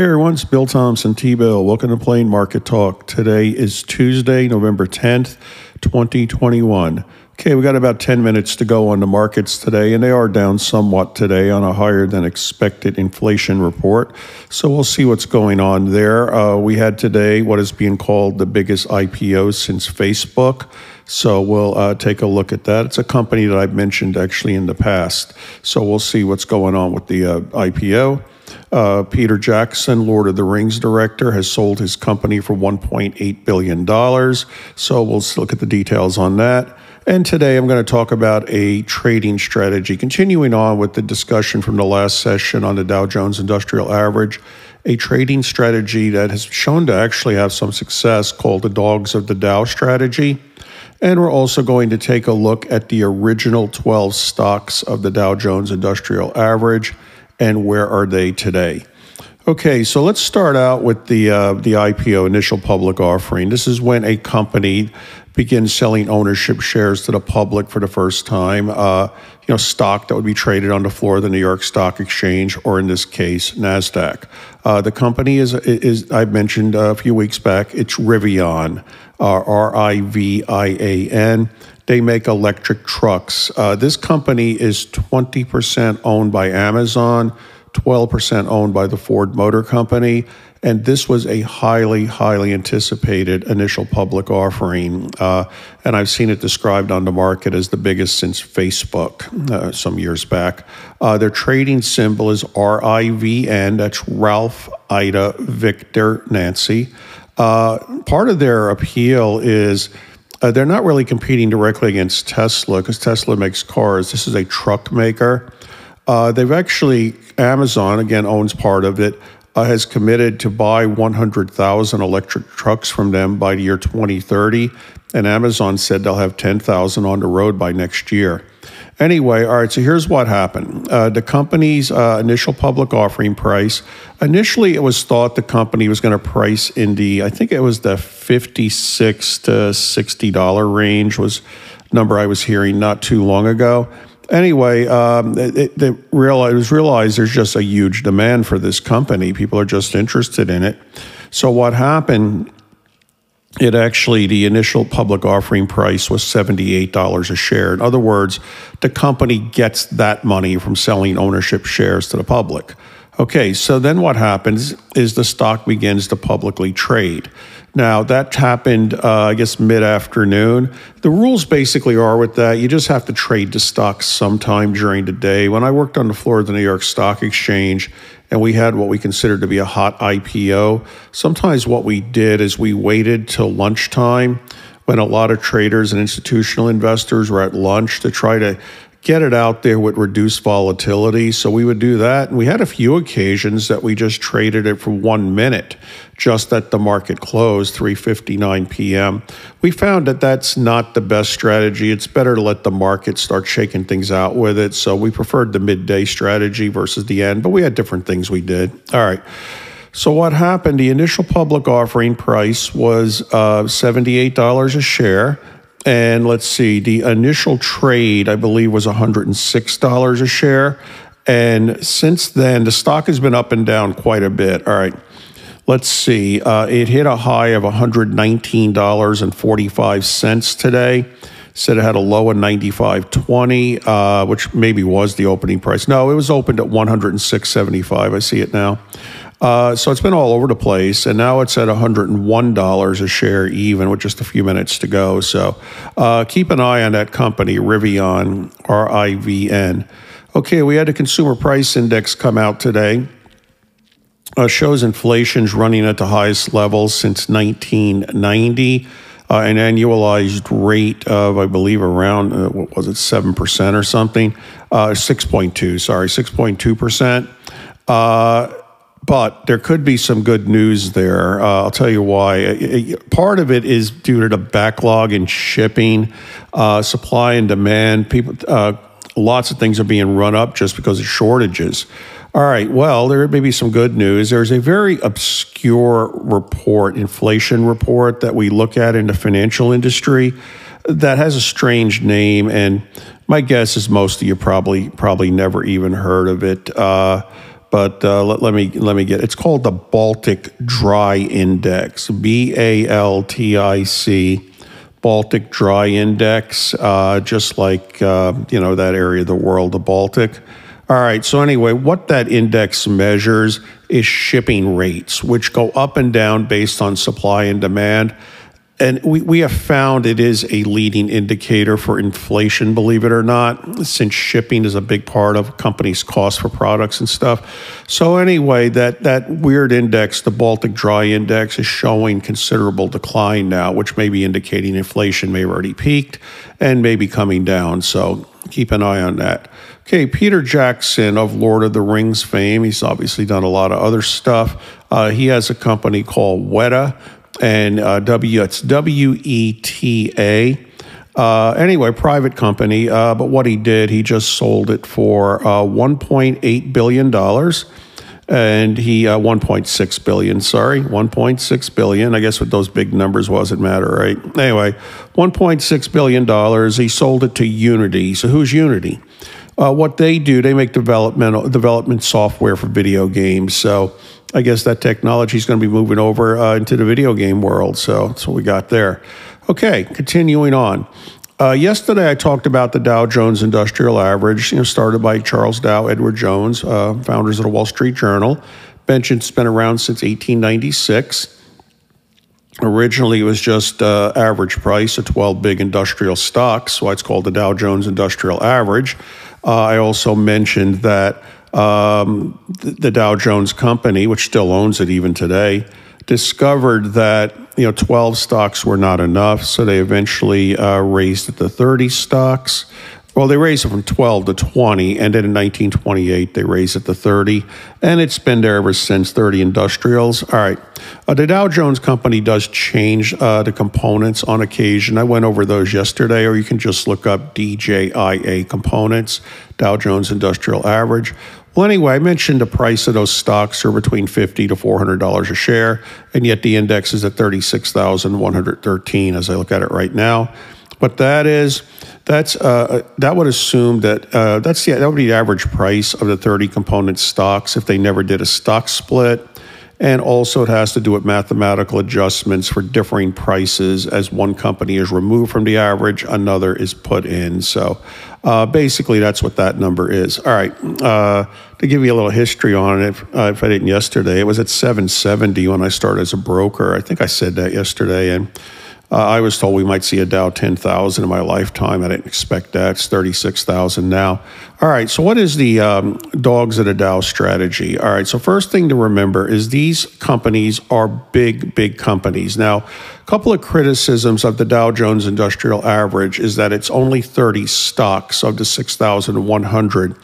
Hey everyone, it's Bill Thompson, T Bill. Welcome to Plain Market Talk. Today is Tuesday, November 10th, 2021. Okay, we got about 10 minutes to go on the markets today, and they are down somewhat today on a higher than expected inflation report. So we'll see what's going on there. Uh, we had today what is being called the biggest IPO since Facebook. So we'll uh, take a look at that. It's a company that I've mentioned actually in the past. So we'll see what's going on with the uh, IPO. Uh, Peter Jackson, Lord of the Rings director, has sold his company for $1.8 billion. So we'll look at the details on that. And today I'm going to talk about a trading strategy, continuing on with the discussion from the last session on the Dow Jones Industrial Average, a trading strategy that has shown to actually have some success called the Dogs of the Dow strategy. And we're also going to take a look at the original 12 stocks of the Dow Jones Industrial Average and where are they today. Okay, so let's start out with the uh, the IPO, initial public offering. This is when a company begins selling ownership shares to the public for the first time. Uh, you know, stock that would be traded on the floor of the New York Stock Exchange, or in this case, Nasdaq. Uh, the company is is I mentioned a few weeks back. It's Rivian, R I V I A N. They make electric trucks. Uh, this company is 20% owned by Amazon, 12% owned by the Ford Motor Company. And this was a highly, highly anticipated initial public offering. Uh, and I've seen it described on the market as the biggest since Facebook uh, some years back. Uh, their trading symbol is RIVN, that's Ralph, Ida, Victor, Nancy. Uh, part of their appeal is uh, they're not really competing directly against Tesla because Tesla makes cars. This is a truck maker. Uh, they've actually, Amazon, again, owns part of it, uh, has committed to buy 100,000 electric trucks from them by the year 2030. And Amazon said they'll have 10,000 on the road by next year. Anyway, all right, so here's what happened. Uh, the company's uh, initial public offering price, initially it was thought the company was going to price in the, I think it was the 56 to $60 range was number I was hearing not too long ago. Anyway, um, it, it, realized, it was realized there's just a huge demand for this company. People are just interested in it. So what happened it actually, the initial public offering price was $78 a share. In other words, the company gets that money from selling ownership shares to the public. Okay, so then what happens is the stock begins to publicly trade. Now, that happened, uh, I guess, mid afternoon. The rules basically are with that you just have to trade the stock sometime during the day. When I worked on the floor of the New York Stock Exchange, and we had what we considered to be a hot IPO. Sometimes what we did is we waited till lunchtime when a lot of traders and institutional investors were at lunch to try to get it out there with reduced volatility. So we would do that. And we had a few occasions that we just traded it for one minute, just at the market close, 3:59 p.m. We found that that's not the best strategy. It's better to let the market start shaking things out with it. So we preferred the midday strategy versus the end, but we had different things we did. All right. So what happened? The initial public offering price was uh, $78 a share. And let's see, the initial trade, I believe, was $106 a share. And since then, the stock has been up and down quite a bit. All right. Let's see. Uh, it hit a high of $119.45 today. Said it had a low of 95.20, uh, which maybe was the opening price. No, it was opened at 106.75. I see it now. Uh, so it's been all over the place, and now it's at $101 a share, even with just a few minutes to go. So uh, keep an eye on that company, Rivian, R I V N. Okay, we had a consumer price index come out today. Uh, shows inflation's running at the highest levels since 1990. uh, an annualized rate of, I believe, around, uh, what was it, 7% or something? Uh, 6.2, sorry, 6.2%. But there could be some good news there. Uh, I'll tell you why. Part of it is due to the backlog in shipping, uh, supply and demand. People, uh, lots of things are being run up just because of shortages. All right, well, there may be some good news. There's a very obscure report, inflation report, that we look at in the financial industry that has a strange name, and my guess is most of you probably probably never even heard of it. Uh, but uh, let, let, me let me get. It's called the Baltic Dry Index, B A L T I C. Baltic Dry Index, uh, just like uh, you know that area of the world, the Baltic. All right. So anyway, what that index measures is shipping rates, which go up and down based on supply and demand. And we, we have found it is a leading indicator for inflation, believe it or not, since shipping is a big part of companies' cost for products and stuff. So anyway, that, that weird index, the Baltic Dry Index, is showing considerable decline now, which may be indicating inflation may have already peaked and may be coming down. So keep an eye on that. Okay, Peter Jackson of Lord of the Rings fame. He's obviously done a lot of other stuff. Uh, he has a company called Weta, and uh, W, it's W E T A. Uh, anyway, private company, uh, but what he did, he just sold it for uh, $1.8 billion. And he, uh, 1.6 billion, sorry, 1.6 billion. I guess with those big numbers wasn't matter, right? Anyway, 1.6 billion dollars. He sold it to Unity. So who's Unity? Uh, what they do, they make developmental development software for video games. So I guess that technology is going to be moving over uh, into the video game world. So that's what we got there. Okay, continuing on. Uh, yesterday, I talked about the Dow Jones Industrial Average, you know, started by Charles Dow Edward Jones, uh, founders of the Wall Street Journal. It's been around since 1896. Originally, it was just uh, average price of 12 big industrial stocks, so it's called the Dow Jones Industrial Average. Uh, I also mentioned that um, the, Dow Jones Company, which still owns it even today, discovered that you know 12 stocks were not enough, so they eventually uh, raised it to 30 stocks. Well, they raised it from 12 to 20, and then in 1928 they raised it to 30, and it's been there ever since. 30 industrials. All right, uh, the Dow Jones Company does change uh, the components on occasion. I went over those yesterday, or you can just look up DJIA components, Dow Jones Industrial Average. Well, anyway, I mentioned the price of those stocks are between fifty to four hundred dollars a share, and yet the index is at thirty six thousand one hundred thirteen as I look at it right now. But that is, that's uh, that would assume that uh, that's the that would be the average price of the thirty component stocks if they never did a stock split. And also, it has to do with mathematical adjustments for differing prices as one company is removed from the average, another is put in. So, uh, basically, that's what that number is. All right. Uh, to give you a little history on it, uh, if I didn't yesterday, it was at 770 when I started as a broker. I think I said that yesterday. And uh, I was told we might see a Dow 10,000 in my lifetime. I didn't expect that. It's 36,000 now. All right, so what is the um, dogs at a Dow strategy? All right, so first thing to remember is these companies are big, big companies. Now, a couple of criticisms of the Dow Jones Industrial Average is that it's only 30 stocks of the 6,100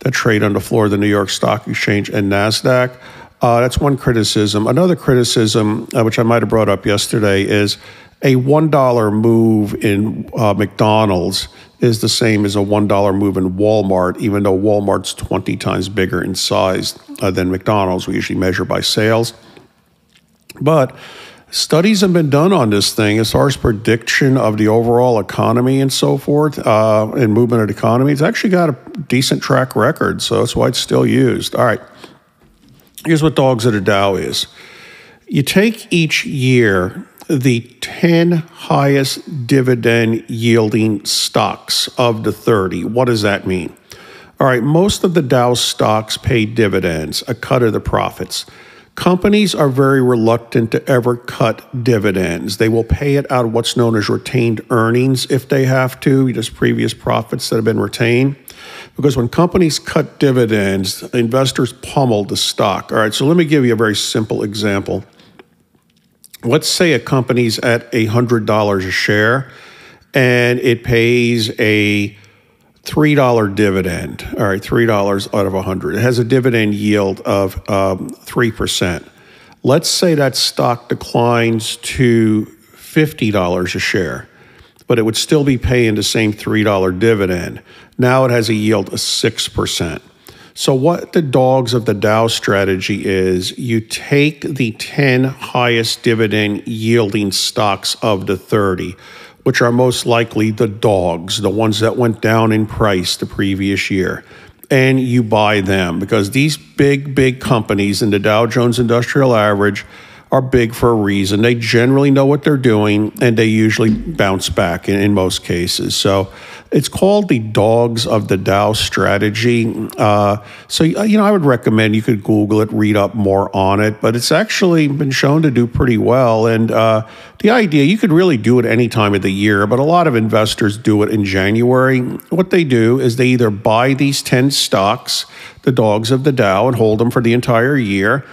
that trade on the floor of the New York Stock Exchange and NASDAQ. Uh, that's one criticism. Another criticism, uh, which I might have brought up yesterday, is a $1 move in uh, McDonald's is the same as a $1 move in Walmart, even though Walmart's 20 times bigger in size uh, than McDonald's. We usually measure by sales. But studies have been done on this thing as far as prediction of the overall economy and so forth, uh, and movement of the economy. It's actually got a decent track record, so that's why it's still used. All right. Here's what Dogs at a Dow is. You take each year the 10 highest dividend yielding stocks of the 30. What does that mean? All right, most of the Dow stocks pay dividends, a cut of the profits. Companies are very reluctant to ever cut dividends. They will pay it out of what's known as retained earnings if they have to, just previous profits that have been retained. Because when companies cut dividends, investors pummel the stock. All right, so let me give you a very simple example. Let's say a company's at $100 a share and it pays a $3 dividend. All right, $3 out of 100. It has a dividend yield of um, 3%. Let's say that stock declines to $50 a share, but it would still be paying the same $3 dividend. Now it has a yield of 6%. So, what the dogs of the Dow strategy is you take the 10 highest dividend yielding stocks of the 30, which are most likely the dogs, the ones that went down in price the previous year, and you buy them because these big, big companies in the Dow Jones Industrial Average are big for a reason. They generally know what they're doing and they usually bounce back in, in most cases. So it's called the Dogs of the Dow strategy. Uh, so, you know, I would recommend you could Google it, read up more on it, but it's actually been shown to do pretty well. And uh, the idea, you could really do it any time of the year, but a lot of investors do it in January. What they do is they either buy these 10 stocks, the Dogs of the Dow, and hold them for the entire year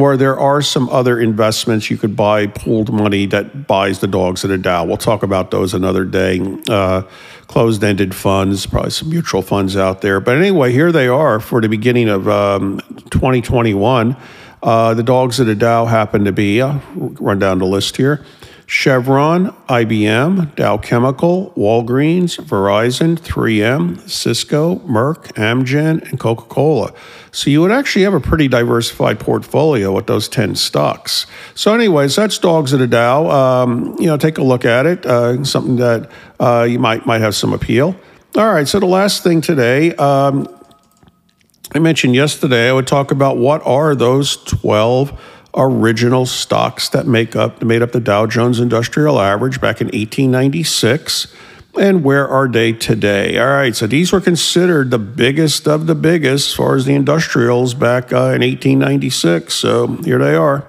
or there are some other investments you could buy pooled money that buys the dogs at a Dow. We'll talk about those another day. Uh, closed ended funds, probably some mutual funds out there. But anyway, here they are for the beginning of um, 2021. Uh, the dogs at a Dow happen to be, uh, run down the list here Chevron, IBM, Dow Chemical, Walgreens, Verizon, 3M, Cisco, Merck, Amgen, and Coca Cola. So you would actually have a pretty diversified portfolio with those 10 stocks. So, anyways, that's Dogs at a Dow. Um, you know, take a look at it, uh, something that uh, you might, might have some appeal. All right, so the last thing today, um, I mentioned yesterday, I would talk about what are those 12 original stocks that make up made up the Dow Jones Industrial Average back in 1896 and where are they today? All right, so these were considered the biggest of the biggest as far as the industrials back uh, in 1896. So here they are.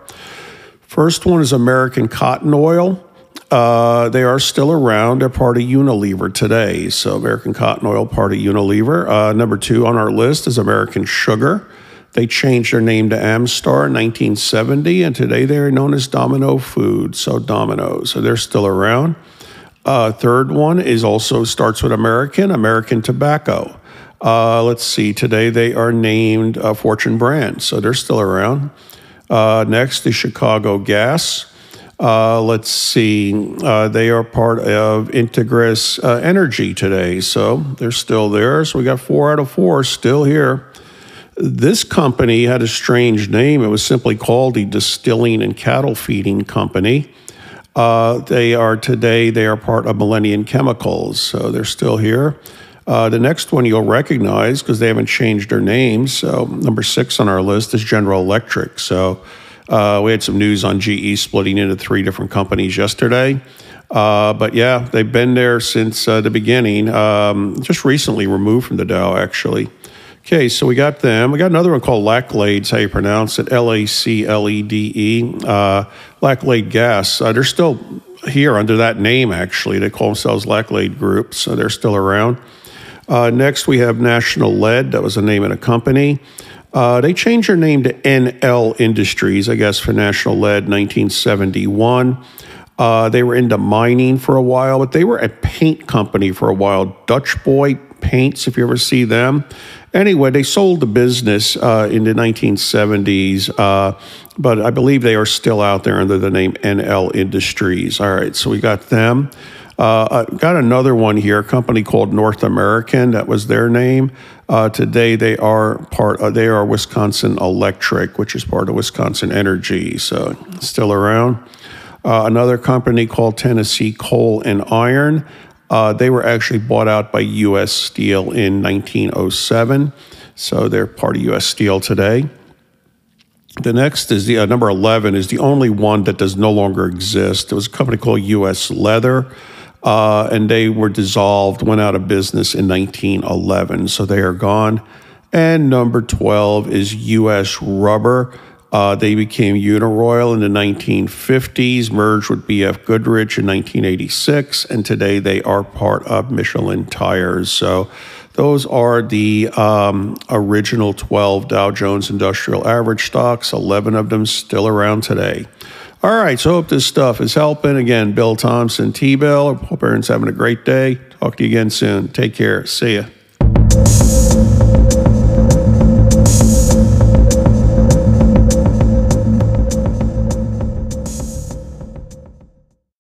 First one is American Cotton Oil. Uh, they are still around. They're part of Unilever today. So American Cotton Oil, part of Unilever. Uh, number two on our list is American Sugar. They changed their name to Amstar in 1970, and today they are known as Domino Foods. So Domino's. So they're still around. Uh, third one is also starts with American, American Tobacco. Uh, let's see, today they are named uh, Fortune Brands, so they're still around. Uh, next is Chicago Gas. Uh, let's see, uh, they are part of Integrys Energy today, so they're still there. So we got four out of four still here. This company had a strange name. It was simply called the Distilling and Cattle Feeding Company. Uh, they are today, they are part of Millennium Chemicals, so they're still here. Uh, the next one you'll recognize because they haven't changed their names. So, number six on our list is General Electric. So, uh, we had some news on GE splitting into three different companies yesterday. Uh, but yeah, they've been there since uh, the beginning, um, just recently removed from the Dow, actually. Okay, so we got them. We got another one called Lacledes, how you pronounce it, L A C L E D E, uh, Laclede Gas. Uh, they're still here under that name, actually. They call themselves Laclede Group, so they're still around. Uh, next, we have National Lead. That was the name of the company. Uh, they changed their name to NL Industries, I guess, for National Lead 1971. Uh, they were into mining for a while, but they were a paint company for a while. Dutch Boy Paints, if you ever see them. Anyway, they sold the business uh, in the 1970s, uh, but I believe they are still out there under the name NL Industries. All right, so we got them. Uh, got another one here, a company called North American. That was their name. Uh, today they are part. They are Wisconsin Electric, which is part of Wisconsin Energy. So still around. Uh, another company called Tennessee Coal and Iron. Uh, they were actually bought out by U.S. Steel in 1907, so they're part of U.S. Steel today. The next is the uh, number 11 is the only one that does no longer exist. It was a company called U.S. Leather, uh, and they were dissolved, went out of business in 1911, so they are gone. And number 12 is U.S. Rubber. Uh, they became Uniroyal in the 1950s, merged with BF Goodrich in 1986, and today they are part of Michelin Tires. So those are the um, original 12 Dow Jones Industrial Average stocks, 11 of them still around today. All right, so hope this stuff is helping. Again, Bill Thompson, T Bill. Hope everyone's having a great day. Talk to you again soon. Take care. See ya.